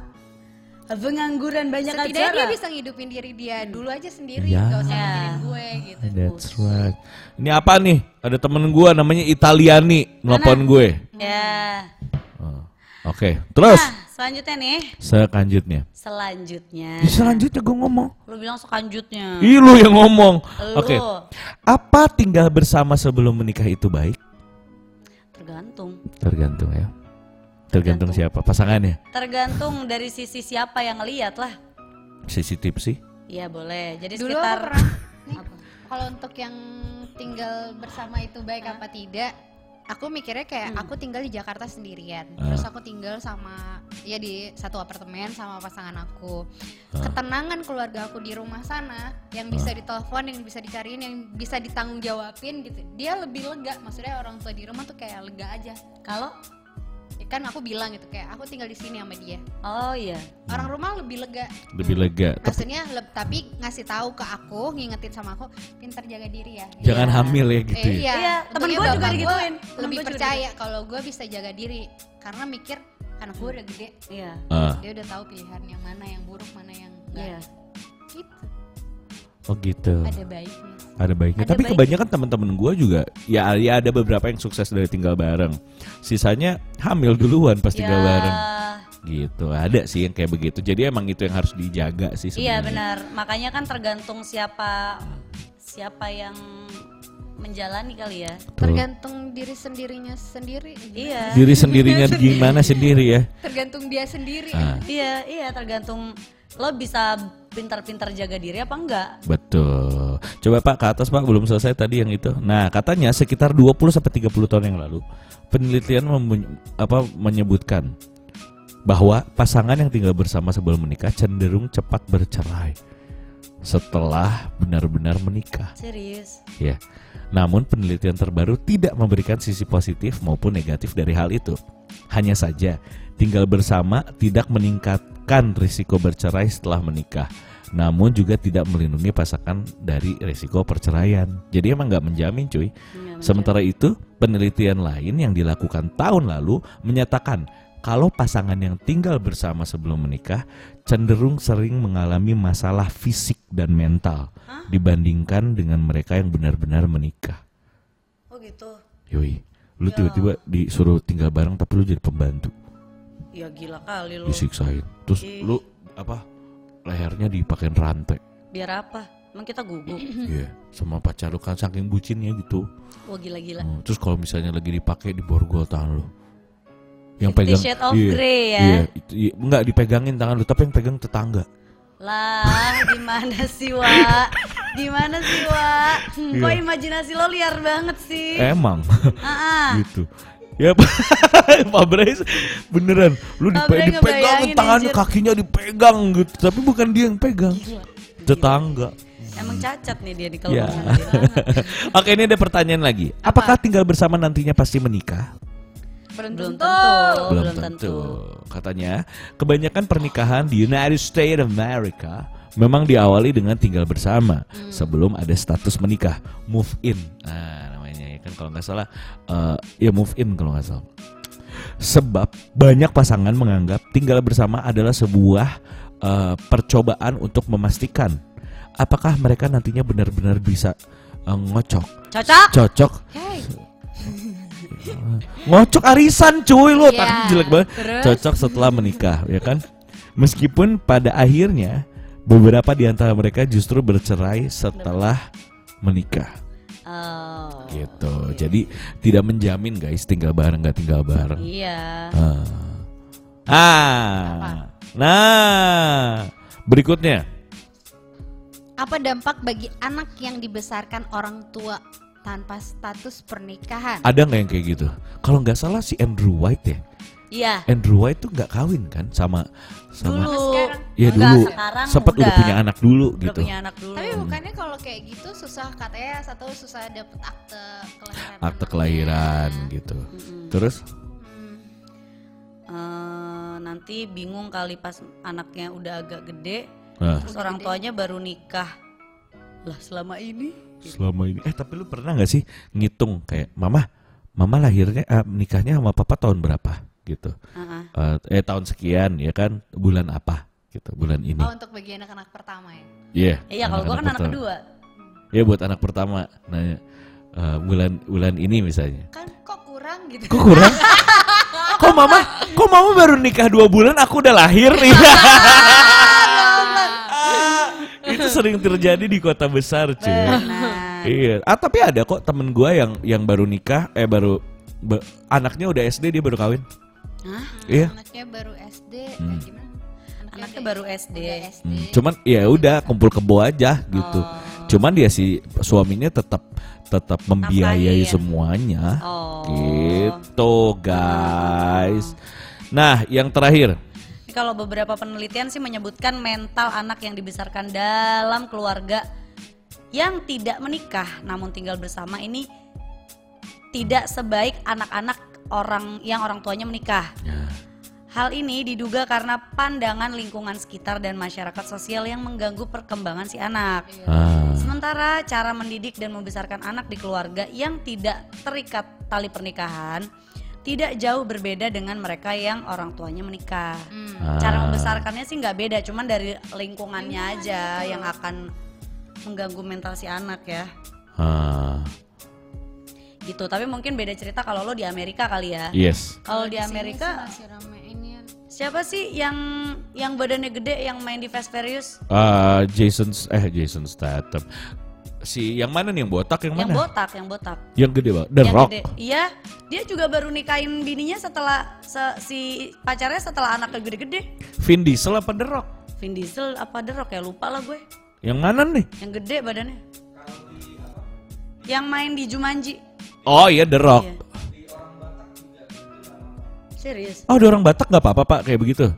pengangguran banyak setidaknya acara. dia bisa ngidupin diri dia dulu aja sendiri Ya. gak usah Ya. mikirin gue gitu That's right. Ini apa nih? Ada temen gua namanya Italiani nelpon gue. Ya. Oh, Oke, terus Nah, selanjutnya nih, selanjutnya. selanjutnya. Ih, selanjutnya gue ngomong. Lu bilang selanjutnya. Ih lu yang ngomong. Oke. Apa tinggal bersama sebelum menikah itu baik? Tergantung. Tergantung ya. Tergantung Tergantung. siapa pasangannya. Tergantung dari sisi siapa yang ngeliat lah. Sisi tips sih. Iya boleh. Jadi dulu sekitar kalau untuk yang tinggal bersama itu baik apa tidak aku mikirnya kayak Hmm. aku tinggal di Jakarta sendirian. Ah. Terus aku tinggal sama ya di satu apartemen sama pasangan aku. Ah. Ketenangan keluarga aku di rumah sana yang bisa ditelepon, yang bisa dicariin, yang bisa ditanggung jawabin gitu. Dia lebih lega. Maksudnya orang tua di rumah tuh kayak lega aja. Kalau kan aku bilang gitu kayak aku tinggal di sini sama dia. oh iya. Orang rumah lebih lega. Lebih lega. Tapi Maksudnya leb- tapi ngasih tahu ke aku, ngingetin sama aku, pintar jaga diri ya. jangan Iya. hamil ya gitu Eh, ya. iya, Iya, temen gua juga digituin. Lebih gua percaya kalau gue bisa jaga diri karena mikir anak gue udah gede, Iya. Ah. dia udah tahu pilihan yang mana yang buruk, mana yang enggak. Iya. Gitu. Oh gitu. Ada baiknya. Ada baiknya. Ada Tapi baiknya. kebanyakan teman-teman gue juga ya ya ada beberapa yang sukses dari tinggal bareng. Sisanya hamil duluan pas tinggal Ya, bareng. Gitu. Ada sih yang kayak begitu. Jadi emang itu yang harus dijaga sih Iya benar. Makanya kan tergantung siapa siapa yang menjalani kali ya. Betul. Tergantung diri sendirinya sendiri. Iya. Diri sendirinya gimana sendiri ya? Tergantung dia sendiri. Ah, Iya, iya tergantung lo bisa pintar-pintar jaga diri apa enggak. betul. Coba Pak ke atas Pak belum selesai tadi yang itu. Nah, katanya sekitar 20 sampai 30 tahun yang lalu penelitian apa menyebutkan bahwa pasangan yang tinggal bersama sebelum menikah cenderung cepat bercerai setelah benar-benar menikah. Serius. Ya. Namun penelitian terbaru tidak memberikan sisi positif maupun negatif dari hal itu. Hanya saja tinggal bersama tidak meningkatkan risiko bercerai setelah menikah. Namun juga tidak melindungi pasangan dari risiko perceraian. Jadi emang nggak menjamin cuy. Iya, Sementara itu penelitian lain yang dilakukan tahun lalu menyatakan kalau pasangan yang tinggal bersama sebelum menikah cenderung sering mengalami masalah fisik dan mental Hah? dibandingkan dengan mereka yang benar-benar menikah. Oh gitu. Yoi, lu Ya. tiba-tiba disuruh tinggal bareng tapi lu jadi pembantu, Ya gila kali lo. disiksain. Terus Ih. lu apa? Lehernya dipakein rantai. Biar apa? Emang kita gugup. Iya, sama pacar lu kan saking bucinnya gitu. Wah gila-gila. Hmm, terus kalau misalnya lagi dipakai di borgol tangan lu. Yang pegang Shade of iya, Grey ya. Iya, itu, iya, enggak dipegangin tangan lu, tapi yang pegang tetangga. Lah, di mana sih, Wak? Di mana sih, Wak? Kok Iya. imajinasi lo liar banget sih? Emang Ah, ah. gitu. Ya Pak Brais beneran lu dipe- dipegang tangannya anjir. kakinya dipegang gitu tapi bukan dia yang pegang Gila. tetangga Emang cacat nih dia di kalau Ya. Oke ini ada pertanyaan lagi apakah tinggal bersama nantinya pasti menikah Belum Belum tentu. tentu. belum belum tentu. tentu. Katanya kebanyakan pernikahan di United States of America memang diawali dengan tinggal bersama sebelum ada status menikah, move in. Nah, kan kalau nggak salah eh, ya move in kalau nggak salah. Sebab banyak pasangan menganggap tinggal bersama adalah sebuah eh, percobaan untuk memastikan apakah mereka nantinya benar-benar bisa eh, ngocok, Cocok? cocok Hey, ngocok arisan cuy lu Iya, tadi jelek banget terus? cocok setelah menikah ya kan meskipun pada akhirnya beberapa di antara mereka justru bercerai setelah menikah Oh. gitu jadi tidak menjamin guys tinggal bareng nggak tinggal bareng Iya. ah. ah nah berikutnya apa dampak bagi anak yang dibesarkan orang tua tanpa status pernikahan? ada nggak yang kayak gitu kalau nggak salah si Andrew White ya Iya. Andrew White tuh nggak kawin kan sama sama Dulu. sekarang. ya Enggak, dulu sekarang sempat udah punya anak dulu Udah gitu punya anak dulu. Tapi bukannya kalau kayak gitu susah katanya satu susah dapet akte kelahiran. akte kelahiran gitu Mm-mm. terus Hmm. Eh, nanti bingung kali pas anaknya udah agak gede, nah, terus orang tuanya baru nikah. Lah selama ini? selama ini eh tapi lu pernah nggak sih ngitung kayak mama mama lahirnya eh, nikahnya sama papa tahun berapa gitu Eh, ah. eh tahun sekian ya kan bulan apa gitu bulan ini Oh untuk bagi anak-anak pertama ya. iya Iya kalau gua kan anak kedua. Iya buat anak pertama nanya eh, bulan bulan ini misalnya Kan kok kurang gitu. kok kurang kok mama kok mama baru nikah dua bulan aku udah lahir nih itu sering terjadi di kota besar cuy Benar. Iya. Ah tapi ada kok temen gua yang yang baru nikah, eh baru be- anaknya udah SD dia baru kawin. Hah? Iya. Anaknya baru SD. Hmm. eh, gimana? Anaknya udah- baru SD. SD. Hmm, Cuman ya udah kumpul kebo aja gitu. Oh. Cuman dia si suaminya tetap tetap membiayai ya? semuanya. Oh. Gitu, guys. Nah, yang terakhir. Kalau beberapa penelitian sih menyebutkan mental anak yang dibesarkan dalam keluarga yang tidak menikah namun tinggal bersama ini tidak sebaik anak-anak orang yang orang tuanya menikah. Hal ini diduga karena pandangan lingkungan sekitar dan masyarakat sosial yang mengganggu perkembangan si anak. Ah, Sementara cara mendidik dan membesarkan anak di keluarga yang tidak terikat tali pernikahan tidak jauh berbeda dengan mereka yang orang tuanya menikah. Cara Ah. membesarkannya sih nggak beda, cuman dari lingkungannya aja yang akan mengganggu mental si anak ya. ah, Gitu. Tapi mungkin beda cerita kalau lo di Amerika kali ya. yes. Kalau di Amerika sih masih rame ini siapa sih yang yang badannya gede yang main di Fast Furious? Ah, Jason eh Jason Statham. Si yang mana nih yang botak yang Yang mana? botak, yang botak. Yang gede, Pak. The yang Rock. gede. Iya, dia juga baru nikahin bininya setelah se- si pacarnya setelah anaknya gede-gede. Vin Diesel apa The Rock? Vin Diesel apa The Rock ya lupa lah gue. Yang mana nih? Yang gede badannya. Yang main di Jumanji. Oh iya The Rock. Iya. Serius? Oh, ada orang Batak nggak apa-apa Pak kayak begitu?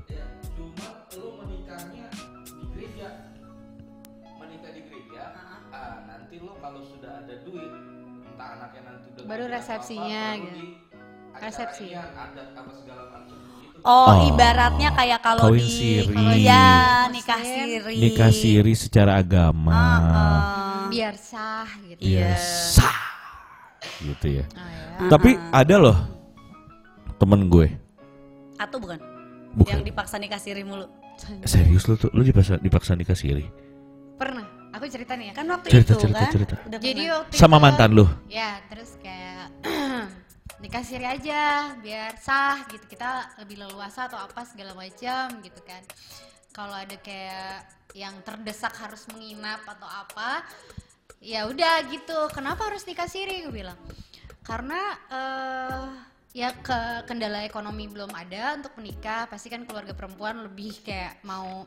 menikah di gereja, ah, nanti lo kalau sudah ada duit, entah anaknya nanti udah Baru resepsinya apa, gitu. Resepsi. acaranya adat apa segala macam gitu. Oh, Oh. ibaratnya kayak kalau Kawin di siri. Iya, nikah siri. Nikah siri secara agama. Ah, Biar sah gitu. Iya. Sah. Gitu ya. Oh, ya. Tapi ada loh temen gue. Atau bukan? Bukan. Yang dipaksa nikah siri mulu. Serius lu tuh, lu dipaksa, dipaksa nikah siri? Pernah. Aku cerita nih ya. Kan waktu Cerita, itu cerita, kan. cerita. Udah Jadi waktu Sama itu- mantan lu? Ya, terus kayak nikah siri aja biar sah gitu. Kita lebih leluasa atau apa segala macam gitu kan. Kalau ada kayak yang terdesak harus menginap atau apa, ya udah gitu. Kenapa harus nikah siri? Gue bilang. Karena eh ya ke kendala ekonomi belum ada untuk menikah. Pasti kan keluarga perempuan lebih kayak mau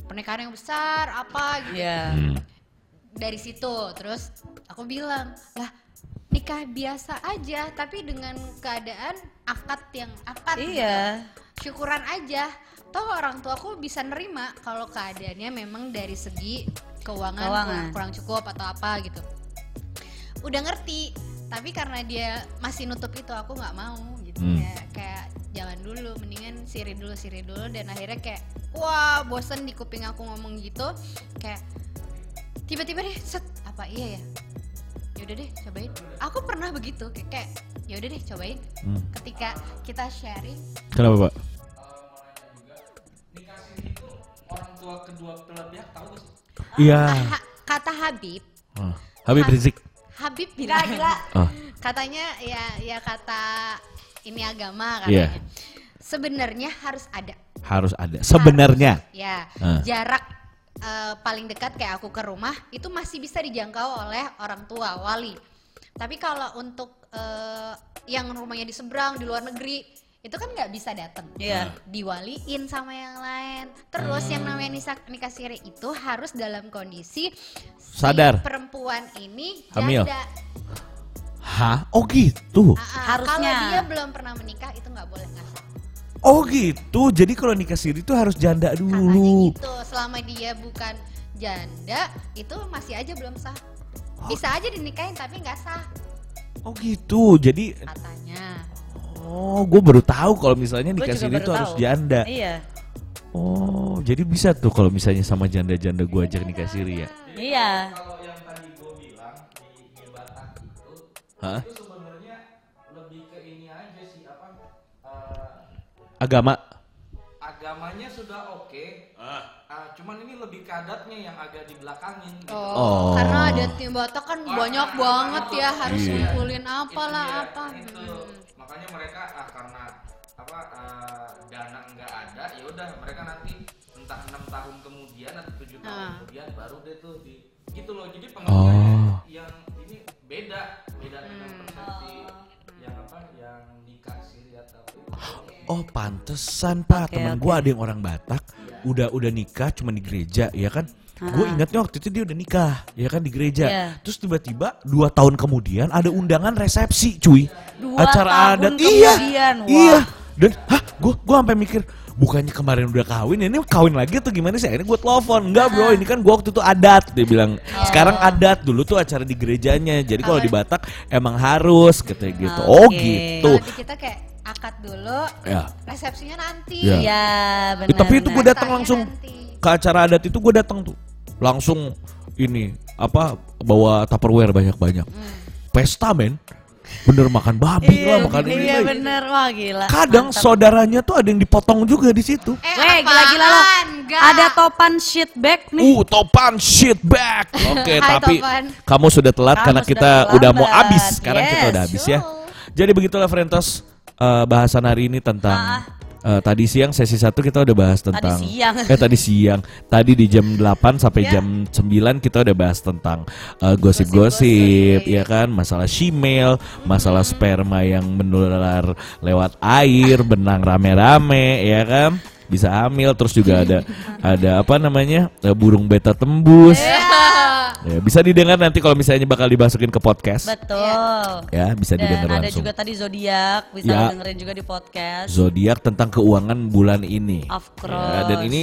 pernikahan yang besar apa gitu Iya. Hmm. dari situ terus aku bilang lah nikah biasa aja tapi dengan keadaan akad yang akad gitu. Iya. syukuran aja toh orang tua aku bisa nerima kalau keadaannya memang dari segi keuangan, Keuangan. Kurang, kurang cukup atau apa gitu udah ngerti tapi karena dia masih nutup itu aku nggak mau gitu Hmm. ya kayak jangan dulu mendingan siri dulu siri dulu dan akhirnya kayak wah bosen di kuping aku ngomong gitu kayak tiba-tiba deh set apa iya ya yaudah deh cobain aku pernah begitu kayak, kayak yaudah deh cobain Hmm. ketika kita sharing Kenapa Pak? Nikah siri itu orang tua kedua belah pihak tahu gak sih? Iya. Kata Habib Ah, Habib Ha- Rizik. Habib bilang Ah, katanya ya ya kata ini agama Iya. katanya sebenarnya harus ada harus ada. Sebenarnya. ya Ah. jarak eh, paling dekat kayak aku ke rumah itu masih bisa dijangkau oleh orang tua wali tapi kalau untuk eh, yang rumahnya di seberang di luar negeri itu kan nggak bisa datang Iya. diwaliin sama yang lain terus yang Hmm. namanya nikah, nikah siri itu harus dalam kondisi si Sadar. perempuan ini Hamil. janda Hah? Oh gitu. Ah, Harusnya. Kalau dia belum pernah menikah itu nggak boleh nggak sah. Oh gitu. Jadi kalau nikah siri itu harus janda Katanya dulu. gitu. Selama dia bukan janda itu masih aja belum sah. Bisa aja dinikahin tapi nggak sah Oh gitu. Jadi katanya. Oh, gue baru tahu kalau misalnya nikah siri itu harus janda. Iya. Oh, jadi bisa tuh kalau misalnya sama janda-janda gue ajak nikah siri ya? Iya. Kalau yang tadi gue bilang di, di Batak itu, Hah? itu sebenarnya lebih ke ini aja sih apa eh, Agama? agamanya sudah oke, ah, cuman ini lebih ke adatnya yang agak di belakangin. Gitu. Oh. Karena ada tim Batak kan banyak banget ya harus Iya. ngumpulin apalah dia, apa. itu. Hmm. Makanya mereka ah karena apa eh, dana nggak ada, ya udah mereka nanti entah enam tahun kemudian atau tujuh tahun Ah. kemudian baru deh tuh di gitu loh. Jadi Oh. pengertiannya yang ini beda, beda dengan Hmm. persepsi yang apa yang nikah siri atau Oh pantesan pak Oke, temen oke. gue ada yang orang Batak udah udah nikah cuma di gereja ya kan Gue ingatnya waktu itu dia udah nikah, ya kan di gereja. Iya. Terus tiba-tiba dua tahun kemudian ada undangan resepsi, cuy. Dua tahun adat. Iya, kemudian, wah. iya. Dan, hah, gue gue sampai mikir, bukannya kemarin udah kawin, ini kawin lagi atau gimana sih? Akhirnya gue telepon, enggak bro, ini kan gue waktu itu adat. Dia bilang, sekarang adat, dulu tuh acara di gerejanya. Jadi kalau di Batak emang harus, katanya gitu. Oh Oke. gitu. Kalau di kita kayak akad dulu, Ya. resepsinya nanti. Iya. Iya, Eh, benar. tapi itu gue datang langsung nanti. ke acara adat itu gue datang tuh langsung ini apa bawa tupperware banyak-banyak pesta men bener makan babi Iya, lah makan ini iya bener wah gila. kadang Mantap. saudaranya tuh ada yang dipotong juga di situ Eh, Weh, gila-gila lo. Ada topan shit bag nih. uh topan shit back oke Hai, tapi Topan. kamu sudah telat Kamu karena sudah kita udah mau terlambat. habis sekarang kita Yes, udah habis ya sure. jadi begitulah Frentos eh, bahasan hari ini tentang Ah. Eh, tadi siang sesi satu kita udah bahas tentang siang. eh tadi siang tadi di jam 8 sampai Ya. jam 9 kita udah bahas tentang eh, gosip-gosip Gosip-gosip. ya kan masalah shemale masalah sperma yang menular lewat air benang rame-rame ya kan bisa hamil terus juga ada ada apa namanya eh, burung beta tembus ya, bisa didengar nanti kalau misalnya bakal dimasukin ke podcast Betul. ya bisa Dan didengar ada langsung juga tadi zodiak bisa Ya. dengerin juga di podcast. zodiak tentang keuangan bulan ini Of Ya, course. dan ini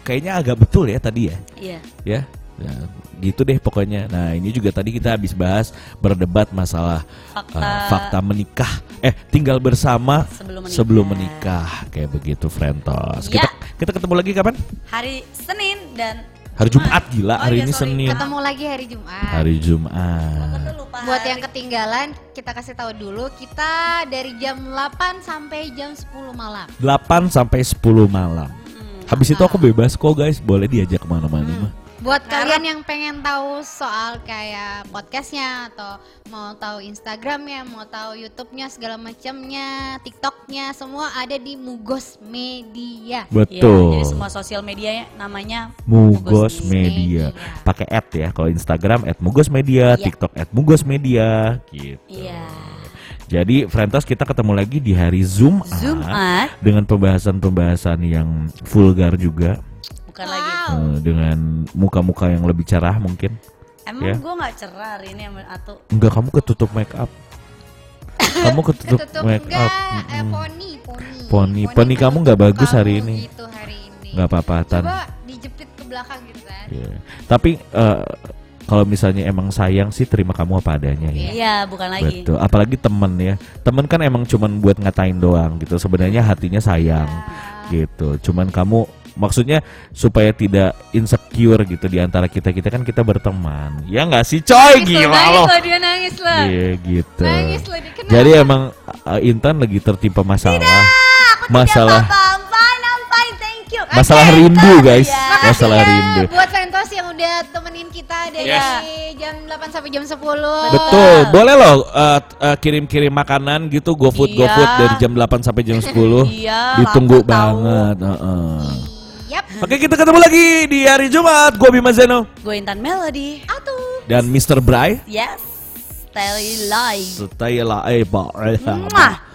kayaknya agak betul ya tadi ya Iya. ya Ya, gitu deh pokoknya. Nah ini juga tadi kita habis bahas berdebat masalah Fakta. eh, fakta menikah, eh tinggal bersama Sebelum menikah. sebelum menikah, kayak begitu, Frentos. Kita Ya. kita ketemu lagi kapan? Hari Senin dan Hari Jumat gila, Oh hari iya, ini sorry. Senin, Ketemu lagi hari Jumat. hari Jumat. Buat hari. yang ketinggalan, kita kasih tahu dulu kita dari jam 8 sampai jam 10 malam. 8 sampai 10 malam. Hmm. Habis itu aku bebas kok guys, boleh diajak ke mana-mana mah. Buat Ngarep. kalian yang pengen tahu soal kayak podcastnya atau mau tahu Instagramnya, mau tahu YouTube-nya segala macamnya, TikToknya semua ada di Mugos Media. Betul. jadi semua sosial medianya namanya Mugos Media. Media. Pakai ad ya. Kalau Instagram at Mugos Media, Iya. TikTok at Mugos Media gitu. Iya. Jadi Frentos kita ketemu lagi di hari Jumat Jumat dengan pembahasan-pembahasan yang vulgar juga bukan lagi. eh, dengan muka-muka yang lebih cerah mungkin. Emang Ya. gue nggak cerah hari ini sama Atu. Enggak kamu ketutup make up. kamu ketutup Ketutup make enggak, up. eh, poni, poni. Poni. Poni kamu nggak bagus hari ini. Gitu hari ini. Nggak apa-apa Tan. Coba dijepit ke belakang gitu kan. Iya. Tapi eh, kalau misalnya emang sayang sih terima kamu apa adanya ya. Iya, bukan lagi. Betul, apalagi temen ya. Temen kan emang cuman buat ngatain doang gitu. Sebenarnya hatinya sayang gitu. Cuman kamu maksudnya supaya tidak insecure gitu di antara kita kita kan kita berteman. Ya nggak sih coy Nangis gila nangis loh. loh, dia nangis lah. Iya gitu. Nangis loh, dia kenapa? Jadi emang uh, Intan lagi tertimpa masalah. masalah Apa-apa, I'm fine, thank you. masalah Oke, rindu guys. Iya. Masalah Makasih ya rindu. Buat Ventos yang udah temenin kita dari Yes. jam 8 sampai jam 10. Betul, boleh loh uh, uh, kirim-kirim makanan gitu GoFood Iya. GoFood dari jam 8 sampai jam 10. Iya, Ditunggu banget, heeh. Yap. Oke, kita ketemu lagi di hari Jumat. Gua Bima Zeno Gue Intan Melody. Atuh. dan Mr. Bray. Yes. Tell you live. Stay alive. Mwah.